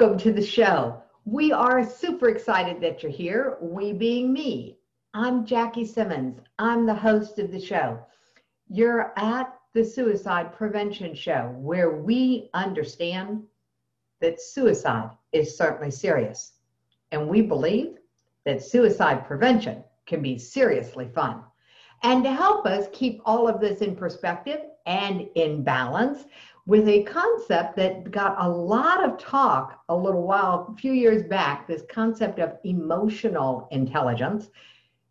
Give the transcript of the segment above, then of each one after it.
Welcome to the show. We are super excited that you're here, we being me. I'm Jackie Simmons. I'm the host of the show. You're at the Suicide Prevention Show, where we understand that suicide is certainly serious. And we believe that suicide prevention can be seriously fun. And to help us keep all of this in perspective and in balance, with a concept that got a lot of talk a little while, a few years back, this concept of emotional intelligence.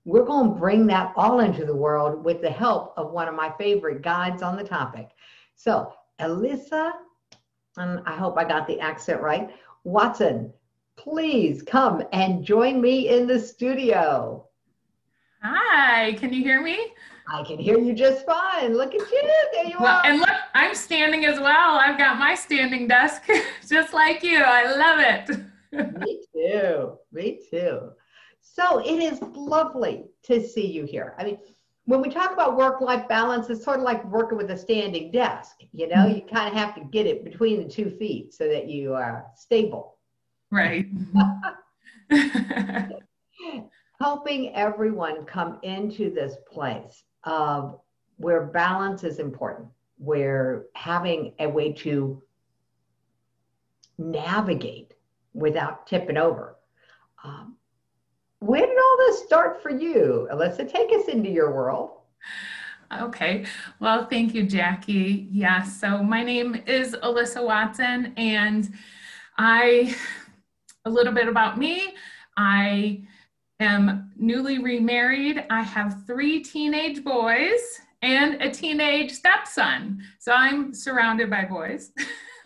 We're going to bring that all into the world with the help of one of my favorite guides on the topic. So, Elissa, and I hope I got the accent right, Watson, please come and join me in the studio. Hi, can you hear me? I can hear you just fine. Look at you. There you well, are. And look, I'm standing as well. I've got my standing desk just like you. I love it. Me too. Me too. So it is lovely to see you here. I mean, when we talk about work life balance, it's sort of like working with a standing desk. You know, mm-hmm. you kind of have to get it between the two feet so that you are stable. Right. Helping everyone come into this place of where balance is important, where having a way to navigate without tipping over. Um, where did all this start for you? Elissa, take us into your world. Okay. Well, thank you, Jackie. Yeah. So my name is Elissa Watson, and I, a little bit about me. I am newly remarried. I have three teenage boys and a teenage stepson. So I'm surrounded by boys.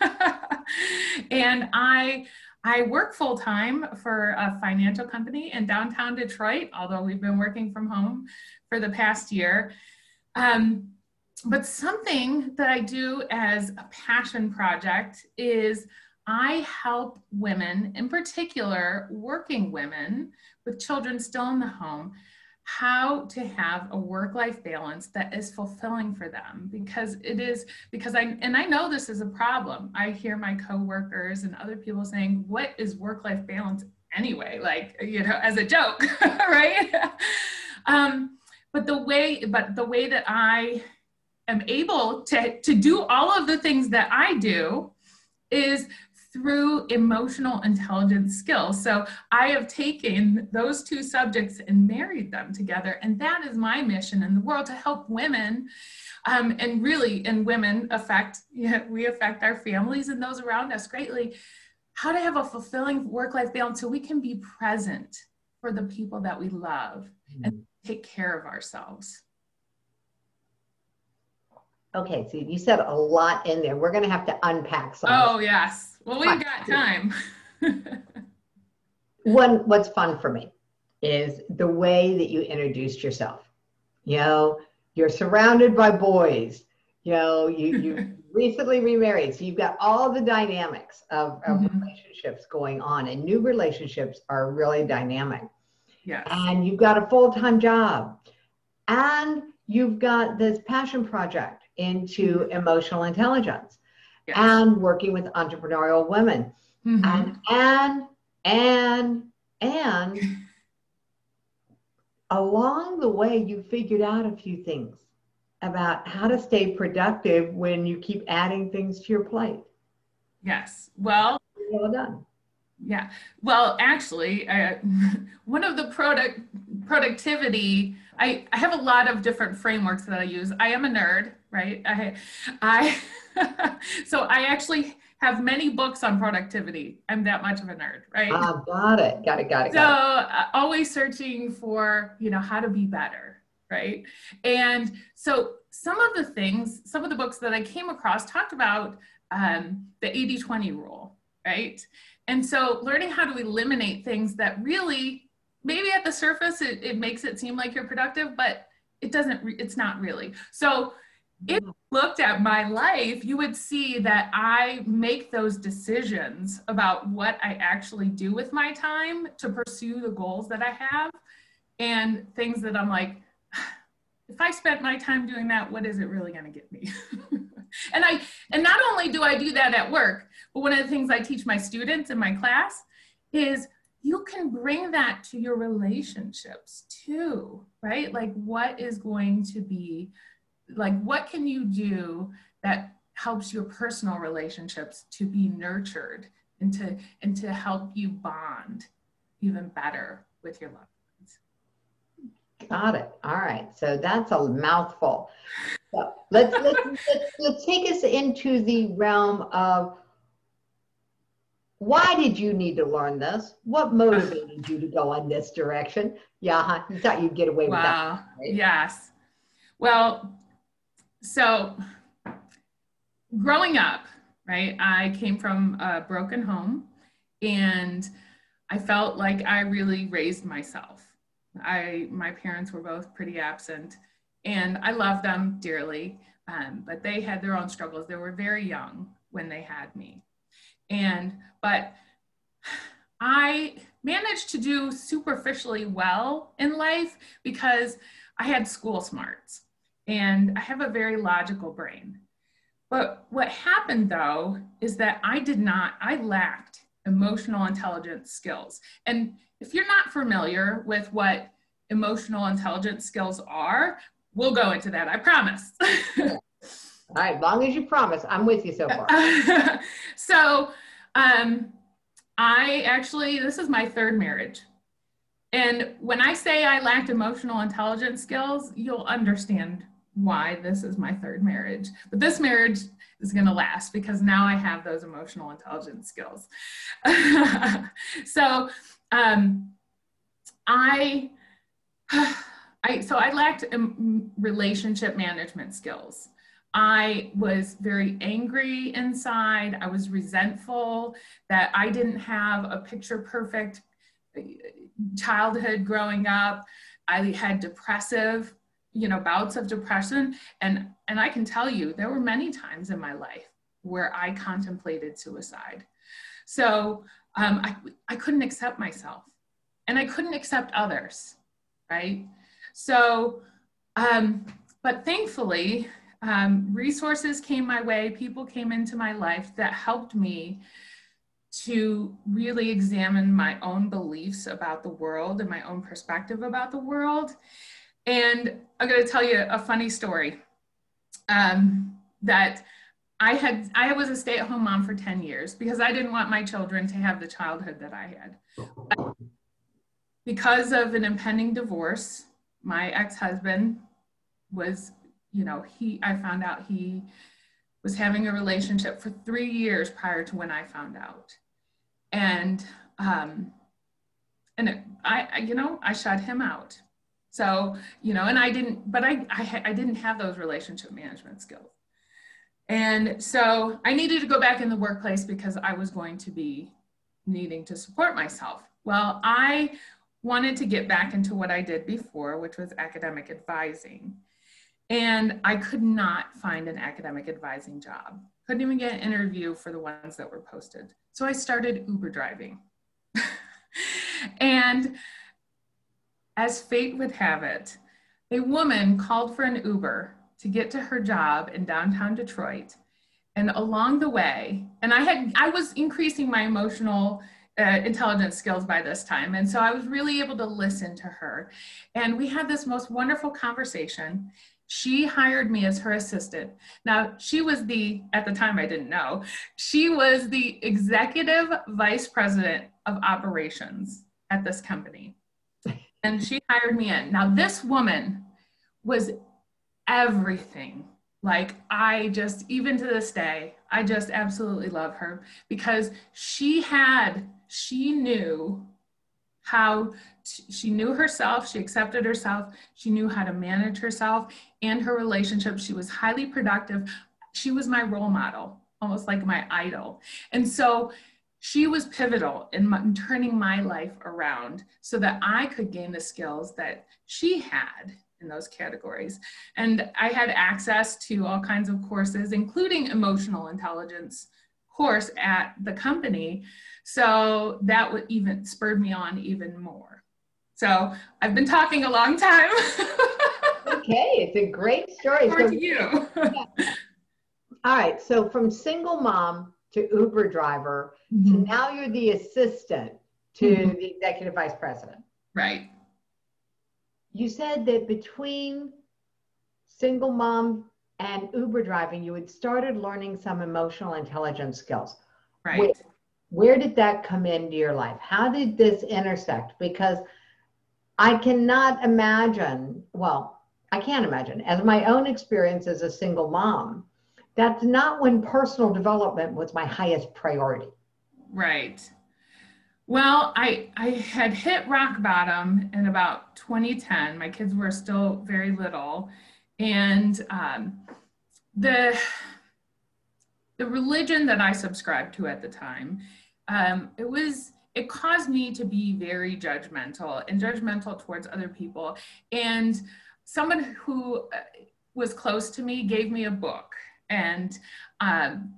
and I I work full time for a financial company in downtown Detroit, although we've been working from home for the past year. Um, but something that I do as a passion project is I help women, in particular working women with children still in the home, how to have a work life balance that is fulfilling for them because it is because I and I know this is a problem. I hear my coworkers and other people saying, "What is work life balance anyway?" Like, you know, as a joke, right? um, but the way but the way that I am able to to do all of the things that I do is through emotional intelligence skills. So I have taken those two subjects and married them together. And that is my mission in the world to help women um, and really, and women affect, you know, we affect our families and those around us greatly. How to have a fulfilling work life balance so we can be present for the people that we love mm-hmm. and take care of ourselves. Okay, so you said a lot in there. We're going to have to unpack some. Oh, yes. Well, we've got time. One, what's fun for me is the way that you introduced yourself. You know, you're surrounded by boys. You know, you you recently remarried, so you've got all the dynamics of, of mm-hmm. relationships going on, and new relationships are really dynamic. Yeah. And you've got a full time job, and you've got this passion project into mm-hmm. emotional intelligence yes. and working with entrepreneurial women. Mm-hmm. And, and, and, and along the way, you figured out a few things about how to stay productive when you keep adding things to your plate. Yes. Well, well done. Yeah. Well, actually, uh, one of the product productivity, I, I have a lot of different frameworks that I use. I am a nerd, right? I, I so I actually have many books on productivity. I'm that much of a nerd, right? Ah, got it, got it, got it. So uh, always searching for, you know, how to be better, right? And so some of the things, some of the books that I came across talked about um, the 80-20 rule, right? And so learning how to eliminate things that really, maybe at the surface, it, it makes it seem like you're productive, but it doesn't, it's not really. So if mm-hmm. you looked at my life, you would see that I make those decisions about what I actually do with my time to pursue the goals that I have and things that I'm like, if I spent my time doing that, what is it really going to get me? and I and not only do I do that at work, but one of the things I teach my students in my class is you can bring that to your relationships too, right? Like, what is going to be, like, what can you do that helps your personal relationships to be nurtured and to and to help you bond even better with your loved ones. Got it. All right. So that's a mouthful. So let's, let's, let's, let's take us into the realm of why did you need to learn this? What motivated you to go in this direction? Yeah, you thought you'd get away with that. Right? Yes. Well, so growing up, right, I came from a broken home and I felt like I really raised myself. I my parents were both pretty absent, and I love them dearly, um, but they had their own struggles. They were very young when they had me, and but I managed to do superficially well in life because I had school smarts and I have a very logical brain. But what happened though is that I did not, I lacked emotional intelligence skills. And if you're not familiar with what emotional intelligence skills are, we'll go into that, I promise. All right, long as you promise, I'm with you so far. so, um, I actually, this is my third marriage. And when I say I lacked emotional intelligence skills, you'll understand why this is my third marriage. But this marriage is going to last because now I have those emotional intelligence skills. so um, I, I, so I lacked um, relationship management skills. I was very angry inside. I was resentful that I didn't have a picture perfect uh, childhood growing up. I had depressive you know bouts of depression. And and i can tell you there were many times in my life where i contemplated suicide. So um, I, I couldn't accept myself and i couldn't accept others right? So um, but thankfully um, resources came my way people came into my life that helped me to really examine my own beliefs about the world and my own perspective about the world and I'm going to tell you a funny story um, that I had. I was a stay-at-home mom for 10 years because I didn't want my children to have the childhood that I had. Because of an impending divorce, my ex-husband was, you know, he. I found out he was having a relationship for three years prior to when I found out, and um, and it, I, I, you know, I shut him out so, you know, and I didn't, but I, I, I didn't have those relationship management skills. And so I needed to go back in the workplace because I was going to be needing to support myself. Well, I wanted to get back into what I did before, which was academic advising. And I could not find an academic advising job. Couldn't even get an interview for the ones that were posted. So I started Uber driving. and as fate would have it, a woman called for an Uber to get to her job in downtown Detroit. And along the way, and I had I was increasing my emotional uh, intelligence skills by this time. And so I was really able to listen to her. And we had this most wonderful conversation. She hired me as her assistant. Now, she was the, at the time I didn't know, she was the executive vice president of operations at this company and she hired me in. Now, this woman was everything. Like, I just, even to this day, I just absolutely love her because she had, she knew how she knew herself, she accepted herself, she knew how to manage herself and her relationship. She was highly productive. She was my role model, almost like my idol. And so she was pivotal in, my, in, turning my life around so that I could gain the skills that she had in those categories. And I had access to all kinds of courses, including emotional intelligence course at the company. So that would even spurred me on even more. So I've been talking a long time. okay, it's a great story. For so, you. All right, so from single mom to Uber driver mm-hmm. to now you're the assistant to mm-hmm. the executive vice president. Right. You said that between single mom and Uber driving, you had started learning some emotional intelligence skills. Right. Where, where did that come into your life? How did this intersect? Because I cannot imagine, well, I can't imagine, as my own experience as a single mom, that's not when personal development was my highest priority. Right. Well, I I had hit rock bottom in about 2010. My kids were still very little, and um, the the religion that I subscribed to at the time, um, it was it caused me to be very judgmental and judgmental towards other people. And someone who uh, was close to me gave me a book, and um,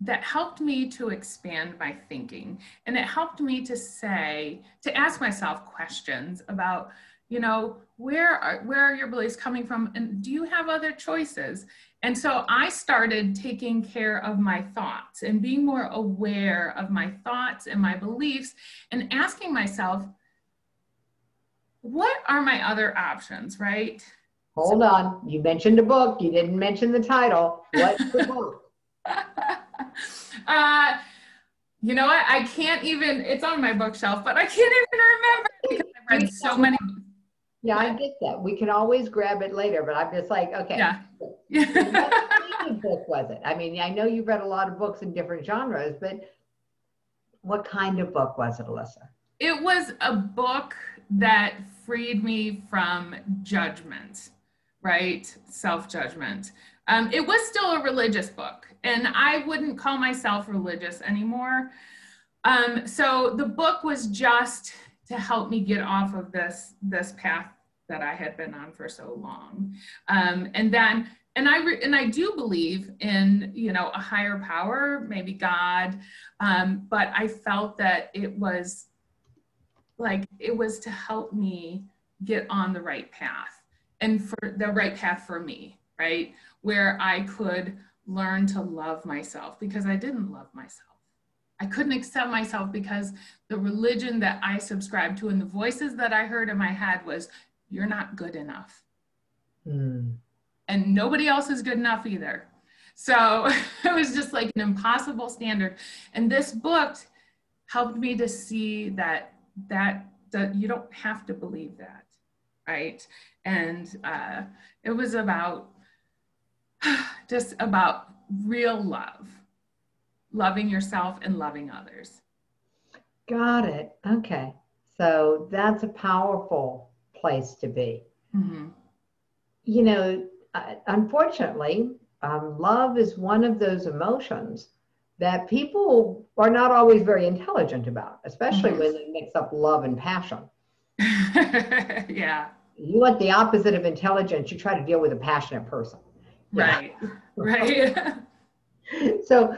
that helped me to expand my thinking. And it helped me to say, to ask myself questions about, you know, where are, where are your beliefs coming from? And do you have other choices? And so I started taking care of my thoughts and being more aware of my thoughts and my beliefs and asking myself, what are my other options, right? Hold on. You mentioned a book. You didn't mention the title. What's the book? uh, you know what? I can't even, it's on my bookshelf, but I can't even remember because I've read so many yeah, I get that. We can always grab it later, but I'm just like, okay. Yeah. what book was it? I mean, I know you've read a lot of books in different genres, but what kind of book was it, Elissa? It was a book that freed me from judgment, right? Self judgment. Um, it was still a religious book, and I wouldn't call myself religious anymore. Um, so the book was just to help me get off of this this path that I had been on for so long. Um, and then, and I re- and I do believe in you know a higher power, maybe God, um, but I felt that it was like it was to help me get on the right path and for the right path for me, right, where I could learn to love myself because I didn't love myself. I couldn't accept myself because the religion that I subscribed to and the voices that I heard in my head was, you're not good enough. Mm. And nobody else is good enough either. So it was just like an impossible standard. And this book helped me to see that that, that you don't have to believe that, right? And uh, it was about just about real love loving yourself and loving others. Got it. Okay. So that's a powerful place to be. Mm-hmm. You know, uh, unfortunately, um, love is one of those emotions that people are not always very intelligent about, especially mm-hmm. when they mix up love and passion. yeah. You want the opposite of intelligence, you try to deal with a passionate person. Right. right. so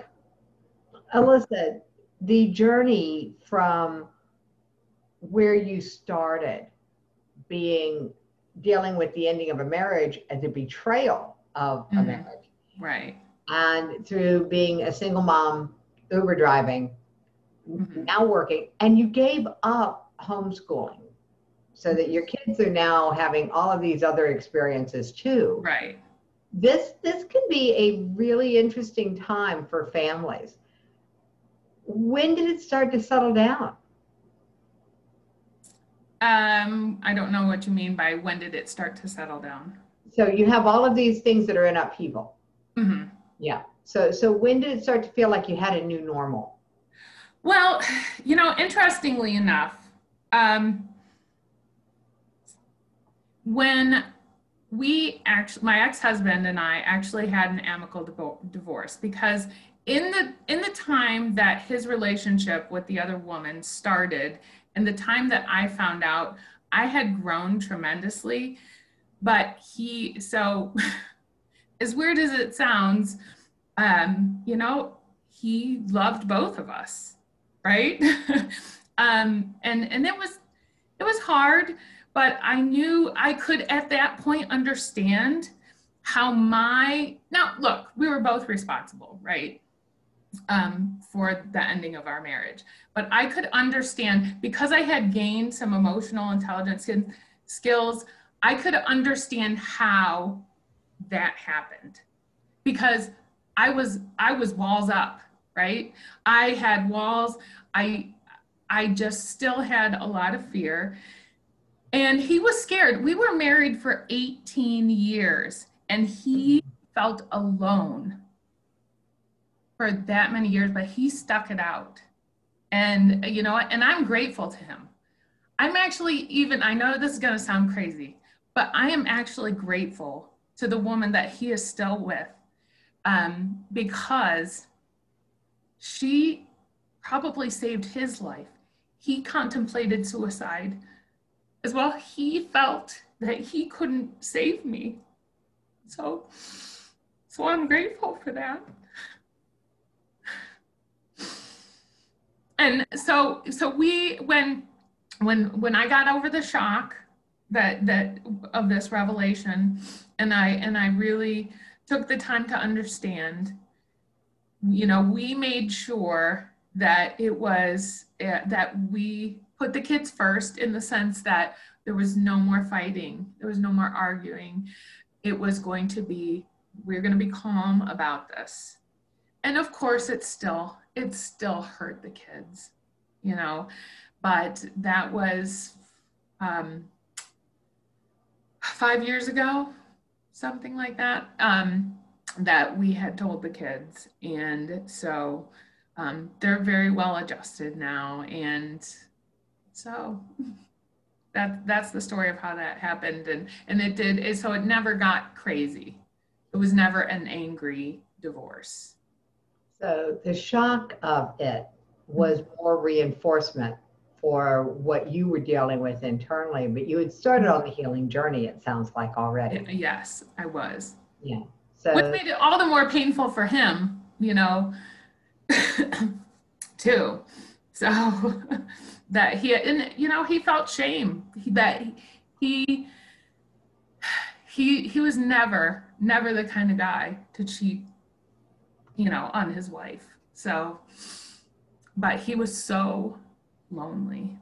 Elissa, the journey from where you started being dealing with the ending of a marriage and the betrayal of mm-hmm. a marriage. Right. And through being a single mom, Uber driving, mm-hmm. now working, and you gave up homeschooling so that your kids are now having all of these other experiences too. Right. This this can be a really interesting time for families when did it start to settle down? Um, I don't know what you mean by when did it start to settle down. So you have all of these things that are in upheaval. Mm-hmm. Yeah. So so when did it start to feel like you had a new normal? Well, you know, interestingly enough, um, when we actually, my ex-husband and I actually had an amicable divorce because in the in the time that his relationship with the other woman started and the time that i found out i had grown tremendously but he so as weird as it sounds um you know he loved both of us right? Um and and it was it was hard but i knew i could at that point understand how my now look we were both responsible right um, for the ending of our marriage. But I could understand because I had gained some emotional intelligence skills, I could understand how that happened because I was I was walls up, right? I had walls. I I just still had a lot of fear. And he was scared. We were married for 18 years and he felt alone for that many years, but he stuck it out. And, you know, and I'm grateful to him. I'm actually even, I know this is going to sound crazy, but I am actually grateful to the woman that he is still with um, because she probably saved his life. He contemplated suicide as well. He felt that he couldn't save me. So, so I'm grateful for that. And so, so we, when, when, when I got over the shock that, that of this revelation, and I, and I really took the time to understand, you know, we made sure that it was, uh, that we put the kids first in the sense that there was no more fighting, there was no more arguing, it was going to be we're going to be calm about this. And of course it still it still hurt the kids you know? But that was um, five years ago something like that um, that we had told the kids. And so um, they're very well adjusted now and so that that's the story of how that happened and and it did it, so it never got crazy. It was never an angry divorce. So the shock of it was more reinforcement for what you were dealing with internally but you had started on the healing journey it sounds like already. Yes i was. Yeah so which made it all the more painful for him you know too. So that he and you know he felt shame. That he he he was never never the kind of guy to cheat you know on his wife. So but he was so lonely.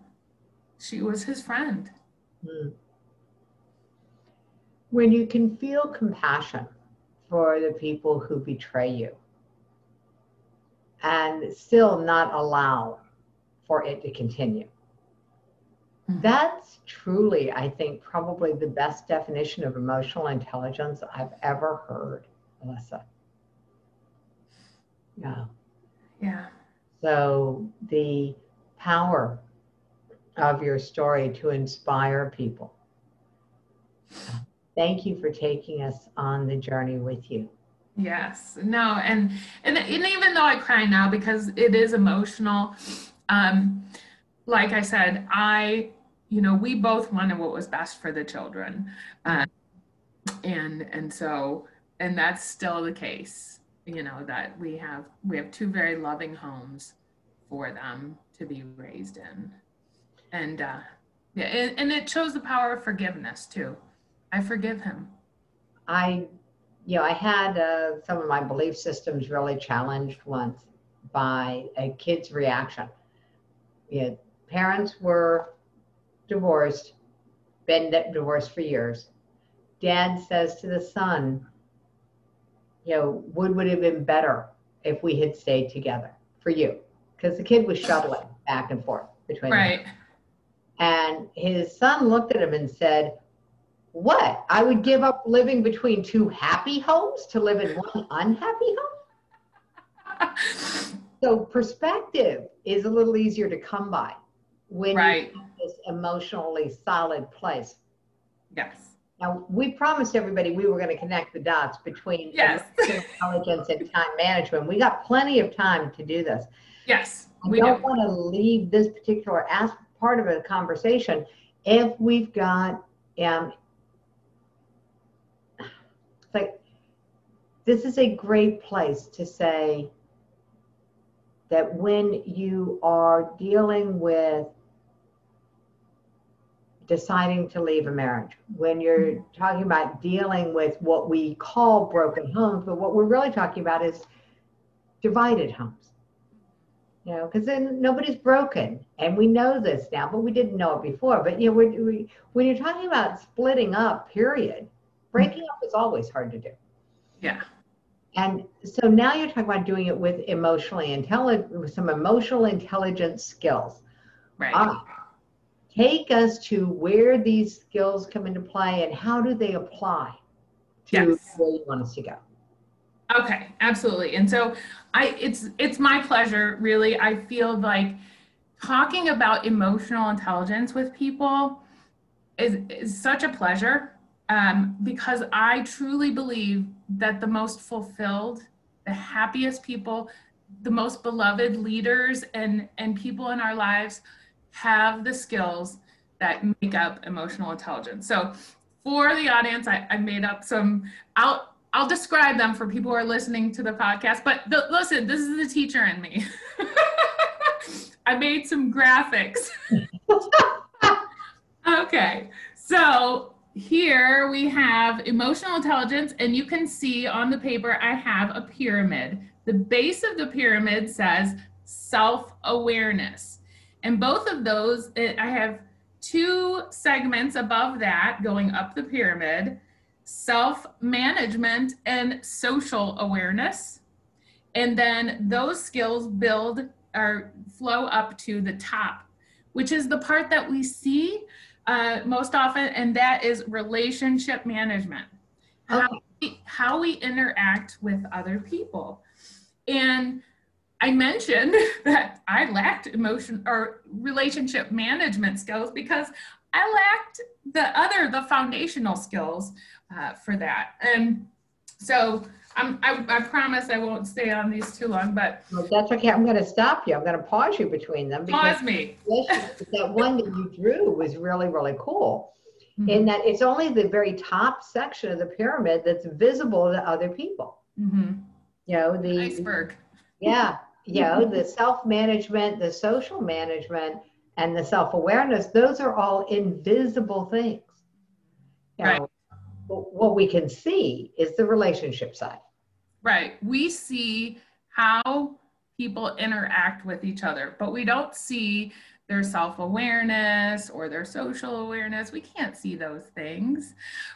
She was his friend. Hmm. when you can feel compassion for the people who betray you and still not allow for it to continue. Mm-hmm. That's truly, I think, probably the best definition of emotional intelligence I've ever heard, Melissa. Yeah. Yeah. So the power of your story to inspire people. Thank you for taking us on the journey with you. Yes. No, and and, and even though I cry now because it is emotional, um, like I said, I, you know, we both wanted what was best for the children. Um, and, and so, and that's still the case, you know, that we have, we have two very loving homes for them to be raised in. And, uh, yeah, and, and it shows the power of forgiveness too. I forgive him. I, you know, I had uh, some of my belief systems really challenged once by a kid's reaction you know, parents were divorced, been divorced for years. Dad says to the son, you know, would would have been better if we had stayed together for you, because the kid was shuttling back and forth between right. Them. And his son looked at him and said, "What? I would give up living between two happy homes to live in one unhappy home?" So perspective is a little easier to come by when right. you have this emotionally solid place. Yes. Now we promised everybody we were going to connect the dots between yes. intelligence and time management. We got plenty of time to do this. Yes. We don't do. want to leave this particular as part of a conversation if we've got um like this is a great place to say that when you are dealing with deciding to leave a marriage, when you're mm-hmm. talking about dealing with what we call broken homes, but what we're really talking about is divided homes. You know, because then nobody's broken, and we know this now, but we didn't know it before. But you know, we, when you're talking about splitting up, period, breaking up is always hard to do. Yeah. And so now you're talking about doing it with emotionally intelligent, with some emotional intelligence skills. Right. Ah, take us to where these skills come into play and how do they apply to Yes. where you want us to go. Okay, absolutely. And so I it's it's my pleasure really. I feel like talking about emotional intelligence with people is, is such a pleasure um, because I truly believe that the most fulfilled, the happiest people, the most beloved leaders and, and people in our lives have the skills that make up emotional intelligence. So for the audience, I, I made up some, I'll, I'll describe them for people who are listening to the podcast, but the, listen, this is the teacher in me. I made some graphics. okay, so here we have emotional intelligence, and you can see on the paper I have a pyramid. The base of the pyramid says self awareness. And both of those, eh, I have two segments above that going up the pyramid self management and social awareness. And then those skills build or flow up to the top, which is the part that we see uh, most often, and that is relationship management. How, we, how we interact with other people. And I mentioned that I lacked emotion or relationship management skills because I lacked the other, the foundational skills uh, for that. And so I'm, I, I promise I won't stay on these too long, but Well, that's okay. I'm going to stop you. I'm going to pause you between them because pause me. that one that you drew was really, really cool. In that it's only the very top section of the pyramid that's visible to other people. Mhm. You know, the Iceberg. Yeah, you know, the self-management, the social management, and the self-awareness, those are all invisible things. You Right. know, what we can see is the relationship side. Right. We see how people interact with each other, but we don't see their self awareness or their social awareness. We can't see those things.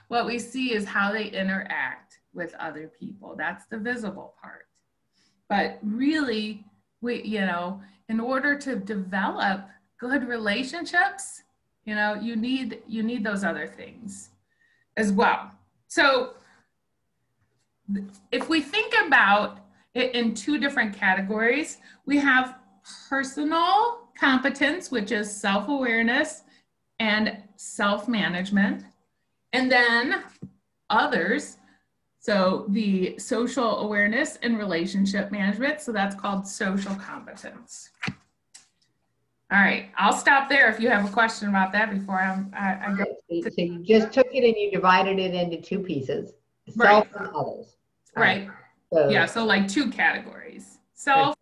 What we see is how they interact with other people. That's the visible part. But really, we, you know, in order to develop good relationships, you know, you need you need those other things as well. So if we think about it in two different categories, we have personal competence, which is self awareness and self management, and then others. So the social awareness and relationship management. So that's called social competence. All right, I'll stop there if you have a question about that before I'm, I, I go. So you just took it and you divided it into two pieces, Right. self and others. Right. So Yeah. So like two categories self,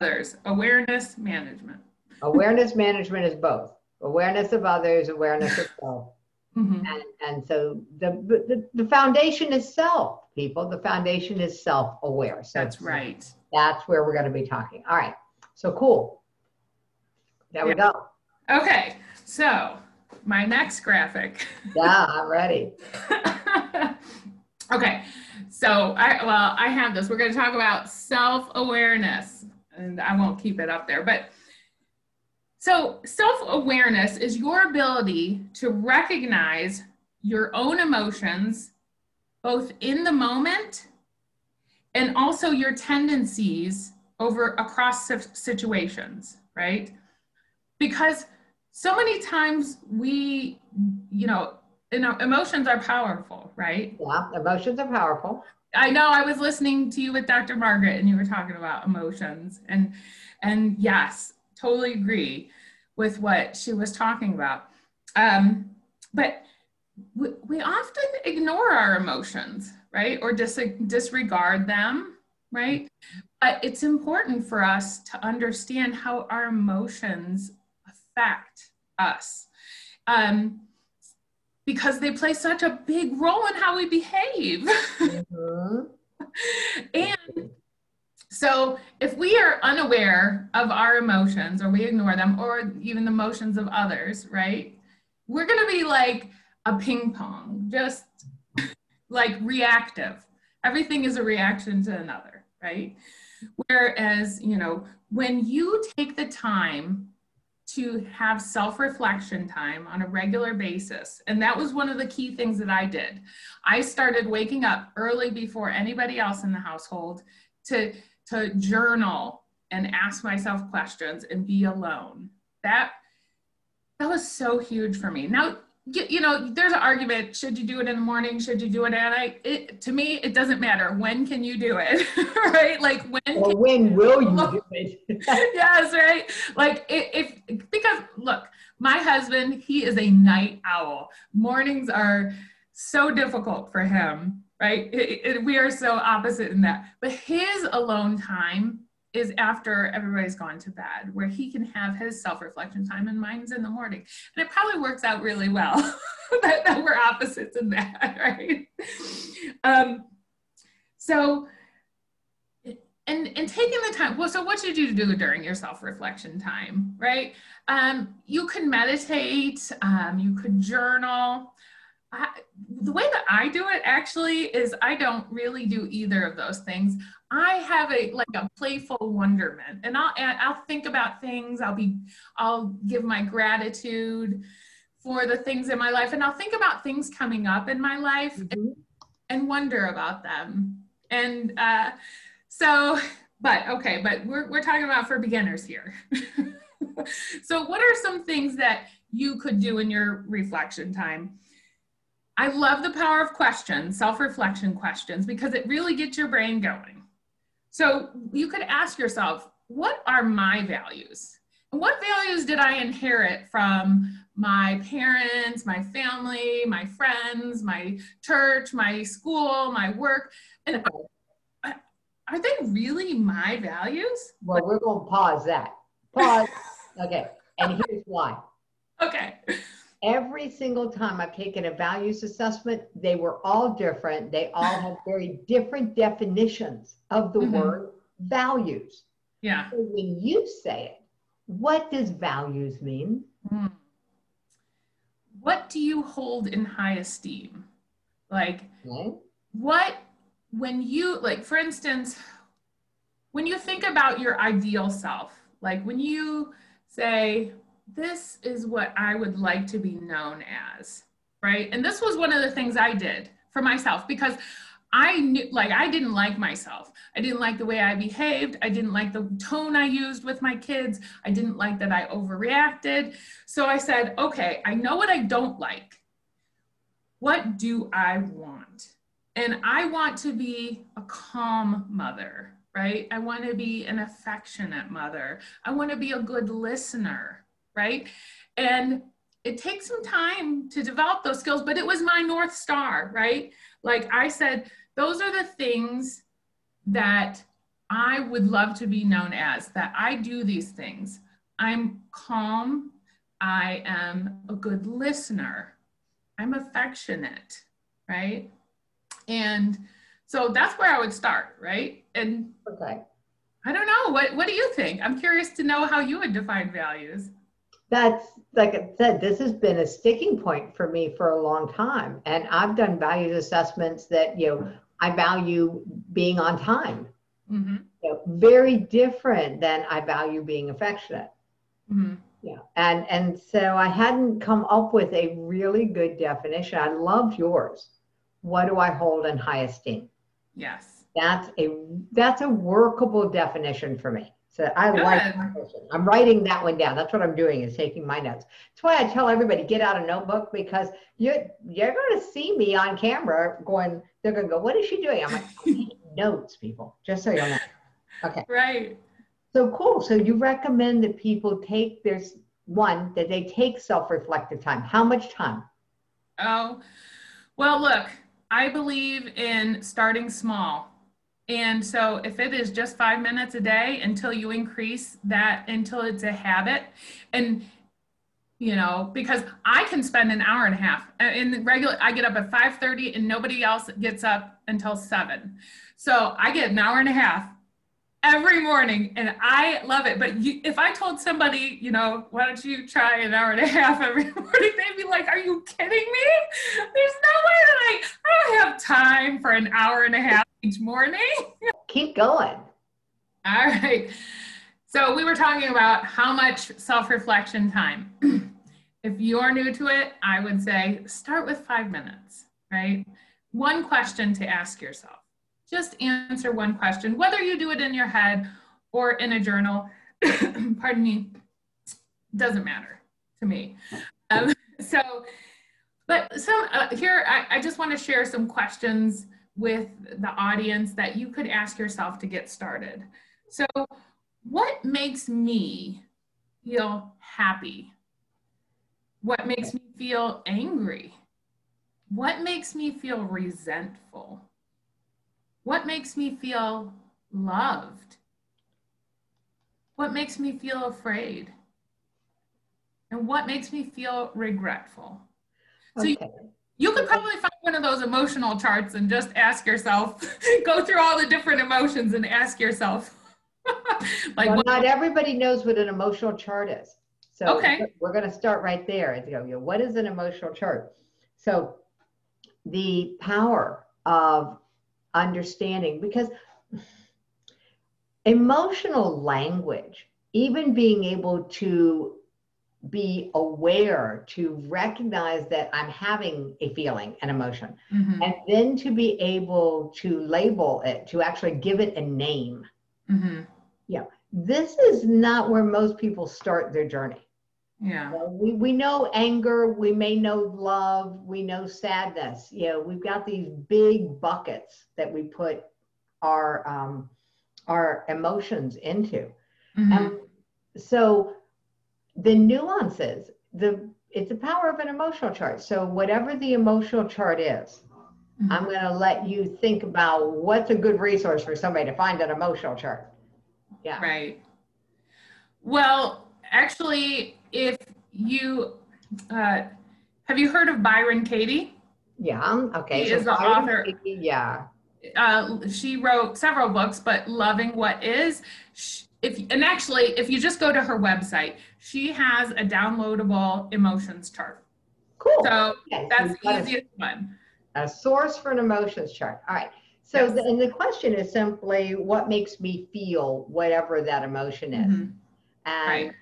others, awareness, management. awareness management is both awareness of others, awareness of self. Mhm. And, and so the, the, the foundation is self, people. The foundation is self aware. So That's right. That's where we're going to be talking. All right. So cool. There we go. Okay. So my next graphic. Yeah, I'm ready. okay. So I well, I have this. We're going to talk about self-awareness, and I won't keep it up there, but so self-awareness is your ability to recognize your own emotions both in the moment and also your tendencies over across situations, right? Because so many times we, you know, you know, emotions are powerful, right? Yeah, emotions are powerful. I know I was listening to you with Dr. Margaret and you were talking about emotions and and yes, totally agree with what she was talking about. Um, but we, we often ignore our emotions, right? Or dis- disregard them, right? But it's important for us to understand how our emotions affect us. Um, because they play such a big role in how we behave. Mhm. and So if we are unaware of our emotions or we ignore them or even the emotions of others, right? We're going to be like a ping pong, just like reactive. Everything is a reaction to another, right? Whereas, you know, when you take the time to have self reflection time on a regular basis. And that was one of the key things that I did. I started waking up early before anybody else in the household to, to journal and ask myself questions and be alone. That that was so huge for me. Now, you know, there's an argument. Should you do it in the morning? Should you do it at night? It, to me, it doesn't matter. When can you do it? right? Like when? Or when will you do it? yes, right. Like if, if because look, my husband, he is a night owl. Mornings are so difficult for him. Right? It, it, we are so opposite in that. But his alone time is after everybody's gone to bed, where he can have his self reflection time, and mine's in the morning. And it probably works out really well that, that, we're opposites in that, right? Um, so, and, and taking the time, well, so what should you do during your self reflection time, right? Um, you can meditate, um, you could journal. I, the way that I do it actually is I don't really do either of those things. I have a like a playful wonderment, and I'll I'll think about things. I'll be I'll give my gratitude for the things in my life, and I'll think about things coming up in my life mm-hmm. and, and, wonder about them. And uh, so, but okay, but we're we're talking about for beginners here. so, what are some things that you could do in your reflection time? I love the power of questions, self reflection questions, because it really gets your brain going. So you could ask yourself, what are my values? what values did I inherit from my parents, my family, my friends, my church, my school, my work? And are they really my values? Well, we're going to pause that. Pause. okay. And here's why. Okay every single time I've taken a values assessment, they were all different. They all had very different definitions of the mm-hmm. word values. Yeah. So when you say it, what does values mean? Mm. What do you hold in high esteem? Like, okay. what, when you, like, for instance, when you think about your ideal self, like when you say, this is what I would like to be known as, right? And this was one of the things I did for myself because I knew, like, I didn't like myself. I didn't like the way I behaved. I didn't like the tone I used with my kids. I didn't like that I overreacted. So I said, okay, I know what I don't like. What do I want? And I want to be a calm mother, right? I want to be an affectionate mother. I want to be a good listener right? And it takes some time to develop those skills, but it was my North Star, right? Like I said, those are the things that I would love to be known as, that I do these things. I'm calm. I am a good listener. I'm affectionate, right? And so that's where I would start, right? And okay. I don't know. What, what do you think? I'm curious to know how you would define values that's like I said, this has been a sticking point for me for a long time. And I've done values assessments that, you know, I value being on time. Mm-hmm. You know, very different than I value being affectionate. Mm-hmm. Yeah. And and so I hadn't come up with a really good definition. I love yours. What do I hold in high esteem? Yes. That's a that's a workable definition for me. So I Good. like that person. I'm writing that one down. That's what I'm doing is taking my notes. That's why I tell everybody get out a notebook because you're you're going to see me on camera going. They're going to go, "What is she doing?" I'm like, notes, people, just so you know. Okay. Right. So cool. So you recommend that people take there's one that they take self-reflective time. How much time? Oh, well, look, I believe in starting small and so if it is just five minutes a day until you increase that, until it's a habit, and you know, because I can spend an hour and a half uh, in the regular, I get up at 5.30 and nobody else gets up until seven. So I get an hour and a half every morning and I love it. But you, if I told somebody, you know, why don't you try an hour and a half every morning, they'd be like, are you kidding me? There's no way that I, I don't have time for an hour and a half each morning. Keep going. All right. So we were talking about how much self-reflection time. if you're new to it, I would say start with five minutes, right? One question to ask yourself just answer one question, whether you do it in your head or in a journal. pardon me, doesn't matter to me. Um, so, but some uh, here, I, I just want to share some questions with the audience that you could ask yourself to get started. So, what makes me feel happy? What makes me feel angry? What makes me feel resentful? What makes me feel loved? What makes me feel afraid? And what makes me feel regretful? Okay. So you, you could probably find one of those emotional charts and just ask yourself, go through all the different emotions and ask yourself. like well, not everybody knows what an emotional chart is. So okay. we're going to start right there and go, you know, what is an emotional chart? So the power of understanding because emotional language, even being able to be aware to recognize that I'm having a feeling, an emotion, mm-hmm. and then to be able to label it, to actually give it a name. Mm-hmm. Yeah, this is not where most people start their journey. Yeah. we, we know anger, we may know love, we know sadness. You know, we've got these big buckets that we put our um, our emotions into. Mm-hmm. And so the nuances, the it's the power of an emotional chart. So whatever the emotional chart is, mm-hmm. I'm going to let you think about what's a good resource for somebody to find an emotional chart. Yeah. Right. Well, actually, if you uh, have you heard of Byron Katie? Yeah. Okay. She so is the Byron author. Katie, yeah. Uh, she wrote several books, but Loving What Is. If and actually, if you just go to her website, she has a downloadable emotions chart. Cool. So okay, that's so the easiest a, one. A source for an emotions chart. All right. So yes. the, and the question is simply, what makes me feel whatever that emotion is? Mm-hmm. And right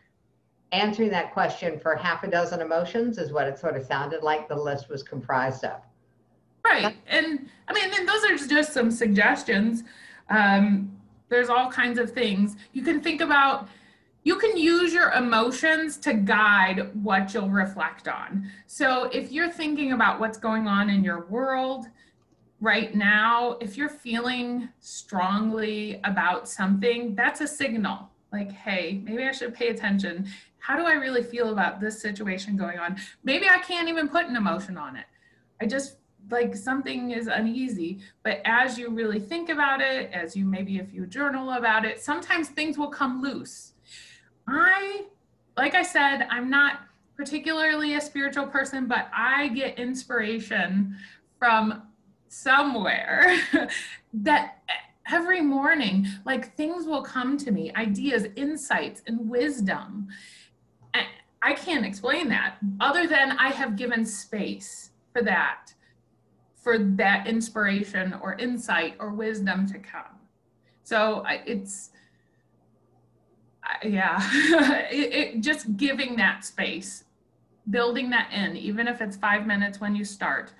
answering that question for half a dozen emotions is what it sort of sounded like the list was comprised of. Right. And I mean, and those are just some suggestions. Um, there's all kinds of things. You can think about, you can use your emotions to guide what you'll reflect on. So if you're thinking about what's going on in your world, right now, if you're feeling strongly about something, that's a signal like, hey, maybe I should pay attention how do I really feel about this situation going on? Maybe I can't even put an emotion on it. I just like something is uneasy. But as you really think about it, as you maybe if you journal about it, sometimes things will come loose. I, like I said, I'm not particularly a spiritual person, but I get inspiration from somewhere that every morning, like things will come to me, ideas, insights, and wisdom. I can't explain that other than I have given space for that, for that inspiration or insight or wisdom to come. So it's, yeah, it, it, just giving that space, building that in, even if it's five minutes when you start,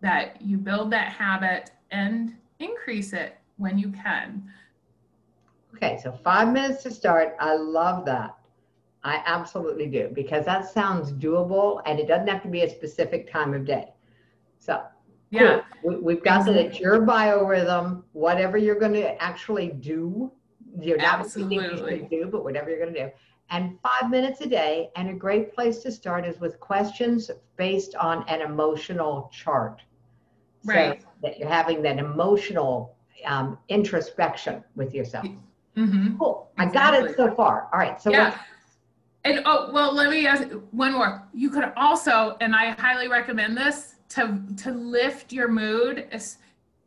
that you build that habit and increase it when you can. Okay, so five minutes to start. I love that. I absolutely do because that sounds doable and it doesn't have to be a specific time of day. So, yeah, cool. we, have got that it's your biorhythm, whatever you're going to actually do. You're not absolutely what you think you do, but whatever you're going to do. And five minutes a day. And a great place to start is with questions based on an emotional chart. Right. So that you're having that emotional um, introspection with yourself. Mm-hmm. Cool. Exactly. I got it so far. All right. So yeah. And oh, well, let me ask one more. You could also, and I highly recommend this to to lift your mood. Is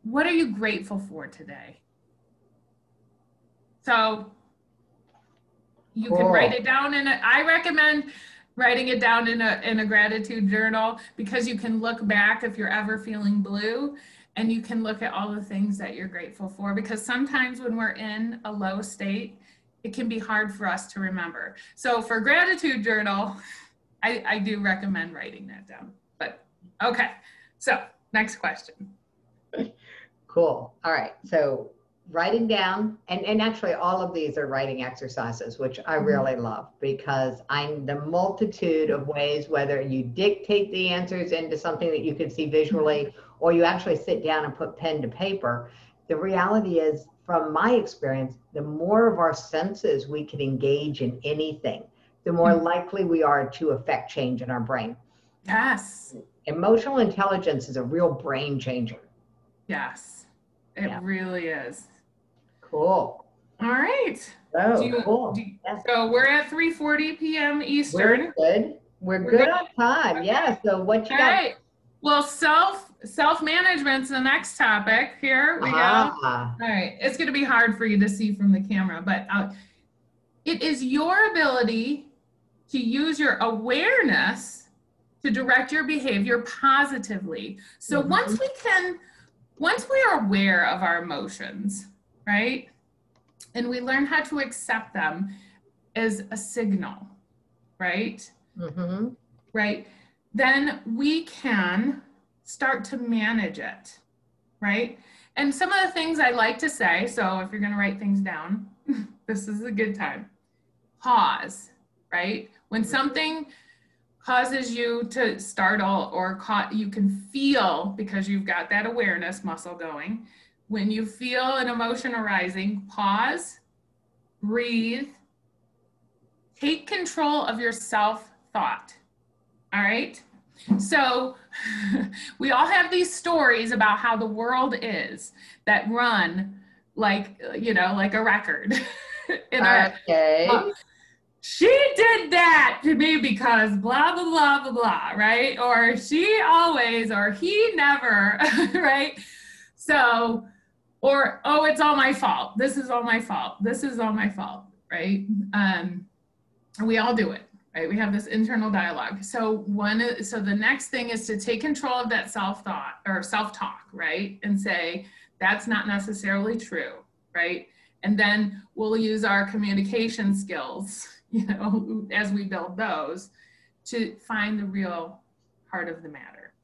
what are you grateful for today? So you cool. can write it down in a, I recommend writing it down in a, in a gratitude journal because you can look back if you're ever feeling blue and you can look at all the things that you're grateful for because sometimes when we're in a low state, it can be hard for us to remember. So for gratitude journal, I, I do recommend writing that down. But okay, so next question. Cool. All right. So writing down, and, and actually all of these are writing exercises, which I mm-hmm. really love because I'm the multitude of ways, whether you dictate the answers into something that you can see visually or you actually sit down and put pen to paper. The reality is, from my experience, the more of our senses we can engage in anything, the more mm-hmm. likely we are to affect change in our brain. Yes. Emotional intelligence is a real brain changer. Yes, it yeah. really is. Cool. All right. Oh, you, cool. You, yes. So we're at 3:40 p.m. Eastern. We're good. We're, We're good, good, on time. Okay. Yeah. So what you All got? Right. Well, self self management's the next topic. Here we ah. go. All right. It's going to be hard for you to see from the camera, but uh, it is your ability to use your awareness to direct your behavior positively. So mm-hmm. once we can, once we are aware of our emotions, right? And we learn how to accept them as a signal, right? Mm-hmm. Right. Then we can start to manage it, right? And some of the things I like to say, so if you're going to write things down, this is a good time. Pause, right? When something causes you to startle or caught, you can feel because you've got that awareness muscle going when you feel an emotion arising, pause, breathe, take control of your self thought. All right. So we all have these stories about how the world is that run like, you know, like a record. in our, okay. Uh, she did that to me because blah, blah, blah, blah, blah, right? Or she always, or he never, right? So or oh it's all my fault this is all my fault this is all my fault right um, we all do it right? We have this internal dialogue. So one so the next thing is to take control of that self-thought or self-talk right? And say that's not necessarily true right? And then we'll use our communication skills you know as we build those to find the real heart of the matter.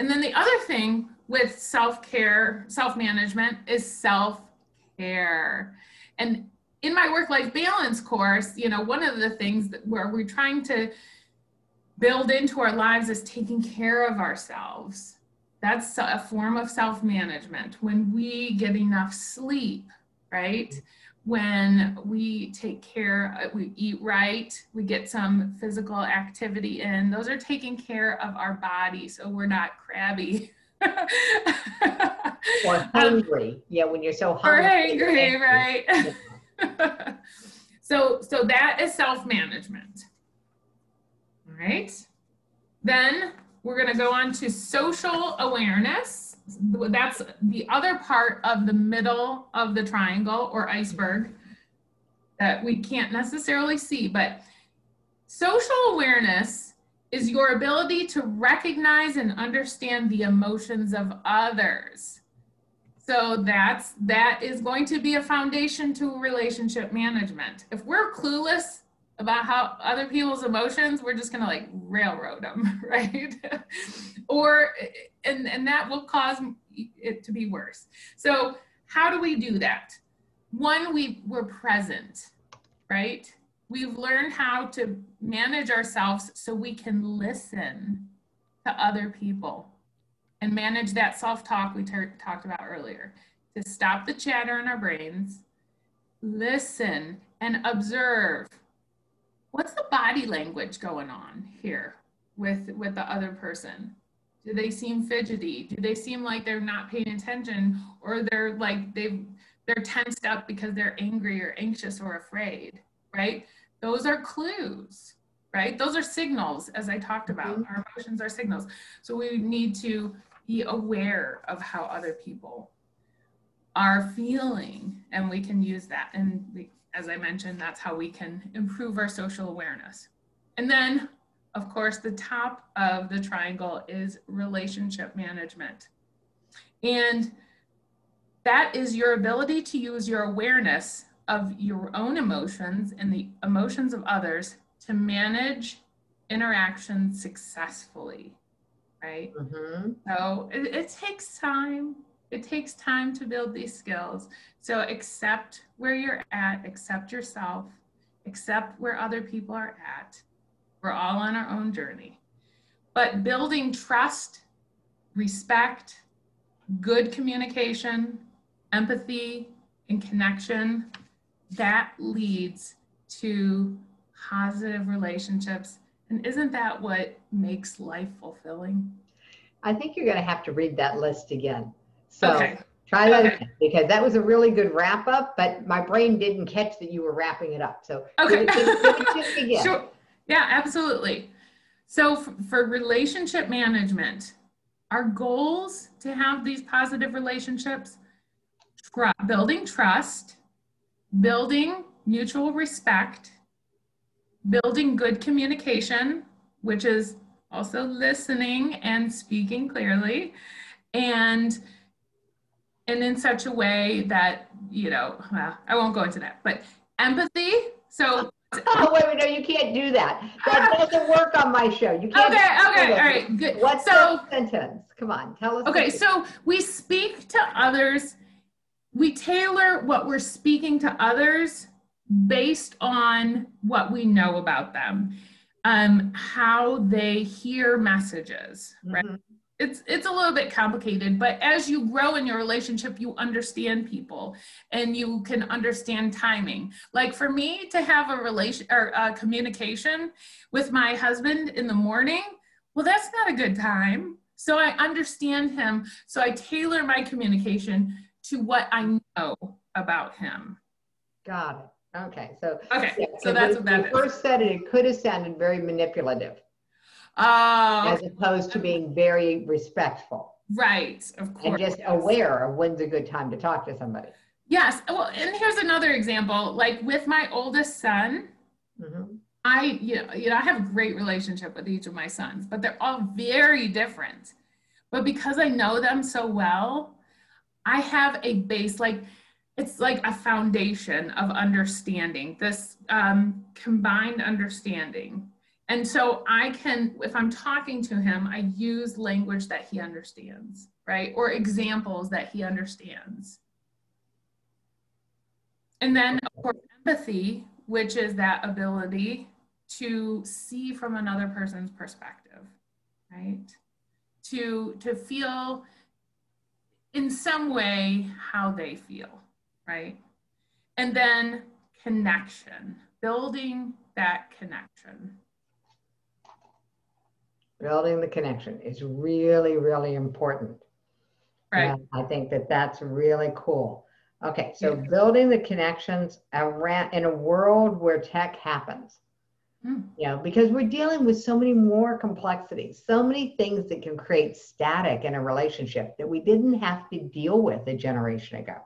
And then the other thing with self-care, self-management is self-care. And in my work-life balance course, you know, one of the things that where we're trying to build into our lives is taking care of ourselves. That's a form of self-management. When we get enough sleep, right? When we take care, uh, we eat right, we get some physical activity in, those are taking care of our body so we're not crabby or um, hungry. Um, yeah, when you're so hungry. Or hungry, right? so, so that is self-management. All right. Then we're going to go on to social awareness. That's the other part of the middle of the triangle or iceberg that we can't necessarily see, but social awareness is your ability to recognize and understand the emotions of others. So that's that is going to be a foundation to relationship management. If we're clueless about how other people's emotions, we're just gonna like railroad them, right? or and and that will cause it to be worse. So how do we do that? One, we we're present, right? we've learned how to manage ourselves so we can listen to other people and manage that self-talk we talked about earlier to stop the chatter in our brains listen and observe what's the body language going on here with with the other person? Do they seem fidgety? Do they seem like they're not paying attention or they're like they've they're tensed up because they're angry or anxious or afraid right? Those are clues, right? Those are signals, as I talked about. Mm-hmm. Our emotions are signals. So we need to be aware of how other people are feeling, and we can use that. And we, as I mentioned, that's how we can improve our social awareness. And then, of course, the top of the triangle is relationship management. And that is your ability to use your awareness of your own emotions and the emotions of others to manage interactions successfully, right? Mm-hmm. So it, it takes time. It takes time to build these skills. So accept where you're at, accept yourself, accept where other people are at. We're all on our own journey. But building trust, respect, good communication, empathy, and connection, that leads to positive relationships. And isn't that what makes life fulfilling? I think you're going to have to read that list again. So okay. try that okay. because that was a really good wrap up, but my brain didn't catch that you were wrapping it up. So okay. sure. Yeah, absolutely. So for, for relationship management, our goals to have these positive relationships, tr- building trust, building mutual respect, building good communication, which is also listening and speaking clearly, and and in such a way that you know well, i won't go into that but empathy so oh wait, wait no you can't do that. That doesn't work on my show. You can't okay okay all right good. What's so, the sentence? Come on tell us okay so we speak to others. We tailor what we're speaking to others based on what we know about them um, how they hear messages right? Mm-hmm. It's it's a little bit complicated but as you grow in your relationship you understand people and you can understand timing. Like for me to have a relation or a communication with my husband in the morning well that's not a good time. So i understand him. So i tailor my communication to what i know about him. Got it okay so okay yeah, so that's what that first said it it could have sounded very manipulative Oh. As opposed to being very respectful. Right, of course. And just yes. aware of when's a good time to talk to somebody. Yes. Well, and here's another example. Like with my oldest son, mm-hmm. I you know, you know I have a great relationship with each of my sons, but they're all very different. But because I know them so well, I have a base like it's like a foundation of understanding this um, combined understanding and so I can, if I'm talking to him, I use language that he understands, right? Or examples that he understands. And then, of course, empathy, which is that ability to see from another person's perspective, right? To, to feel in some way how they feel, right? And then connection, building that connection building the connection is really, really important. Right. And I think that that's really cool. Okay, so yeah. building the connections around in a world where tech happens. Hmm. You know, because we're dealing with so many more complexities, so many things that can create static in a relationship that we didn't have to deal with a generation ago.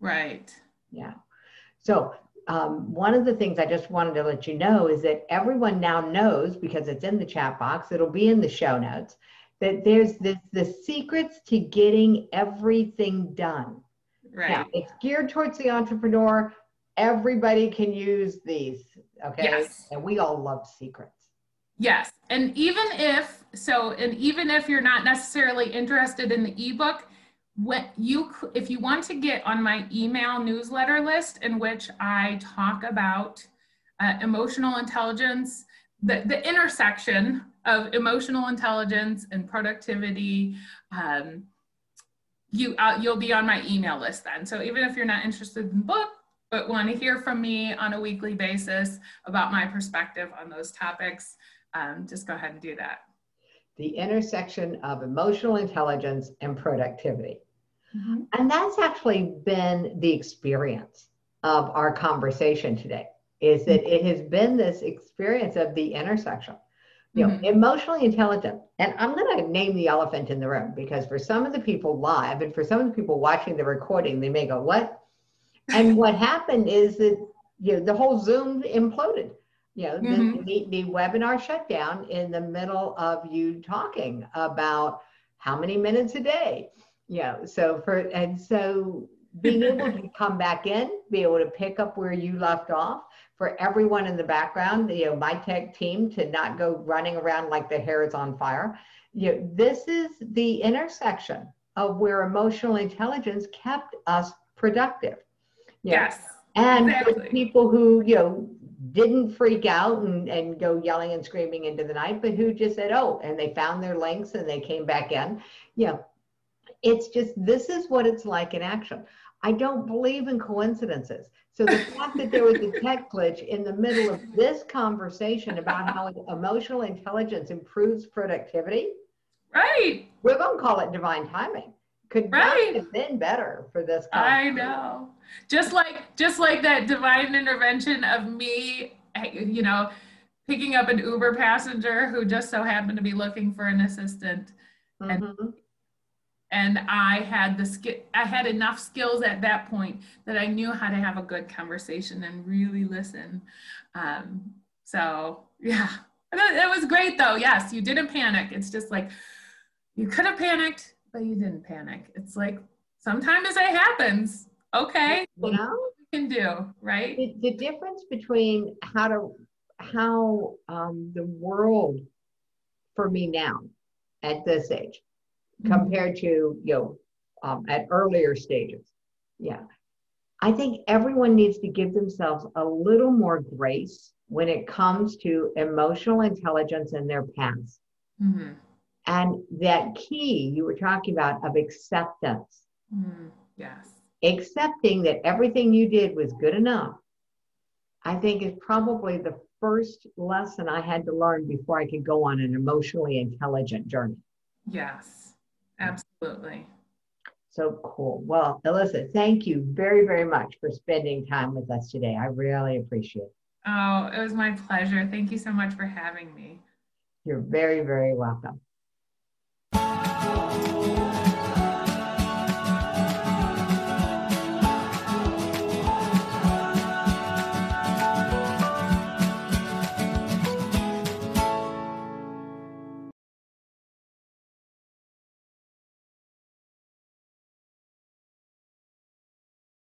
Right. Yeah. So um, one of the things I just wanted to let you know is that everyone now knows because it's in the chat box, it'll be in the show notes, that there's this the secrets to getting everything done. Right. Now, it's geared towards the entrepreneur. Everybody can use these. Okay. Yes. And we all love secrets. Yes. And even if so, and even if you're not necessarily interested in the ebook, what you if you want to get on my email newsletter list in which i talk about uh, emotional intelligence the, the intersection of emotional intelligence and productivity um, you uh, you'll be on my email list then so even if you're not interested in the book but want to hear from me on a weekly basis about my perspective on those topics um, just go ahead and do that the intersection of emotional intelligence and productivity. Mm-hmm. And that's actually been the experience of our conversation today is that it has been this experience of the intersection You know, mm-hmm. emotionally intelligent. And I'm going to name the elephant in the room because for some of the people live and for some of the people watching the recording, they may go, What? And what happened is that you know the whole Zoom imploded. You know, mm-hmm. the, the, the webinar shut down in the middle of you talking about how many minutes a day. Know, so for and so being able to come back in, be able to pick up where you left off, for everyone in the background, you know, my tech team to not go running around like the hair is on fire. You know, this is the intersection of where emotional intelligence kept us productive. Yes. And exactly. people who, you know, didn't freak out and, and go yelling and screaming into the night, but who just said, oh, and they found their links and they came back in. You know, it's just this is what it's like in action. I don't believe in coincidences. So the fact that there was a tech glitch in the middle of this conversation about how emotional intelligence improves productivity, right? We're going to call it divine timing. Could right. not have been better for this. I know. Just like just like that divine intervention of me, you know, picking up an Uber passenger who just so happened to be looking for an assistant, mm-hmm. and and I had the skill I had enough skills at that point that I knew how to have a good conversation and really listen. Um, so yeah, it was great though. Yes, you didn't panic. It's just like you could have panicked, but you didn't panic. It's like sometimes it happens. Okay, you know you can do right. The, the difference between how to how um, the world for me now at this age. Compared to you know um, at earlier stages. Yeah. I think everyone needs to give themselves a little more grace when it comes to emotional intelligence in their past. Mm-hmm. and that key you were talking about of acceptance. Mm, yes. Accepting that everything you did was good enough i think is probably the first lesson i had to learn before i could go on an emotionally intelligent journey. Yes Absolutely. So cool. Well, Elissa, thank you very, very much for spending time with us today. I really appreciate it. Oh, it was my pleasure. Thank you so much for having me. You're very, very welcome.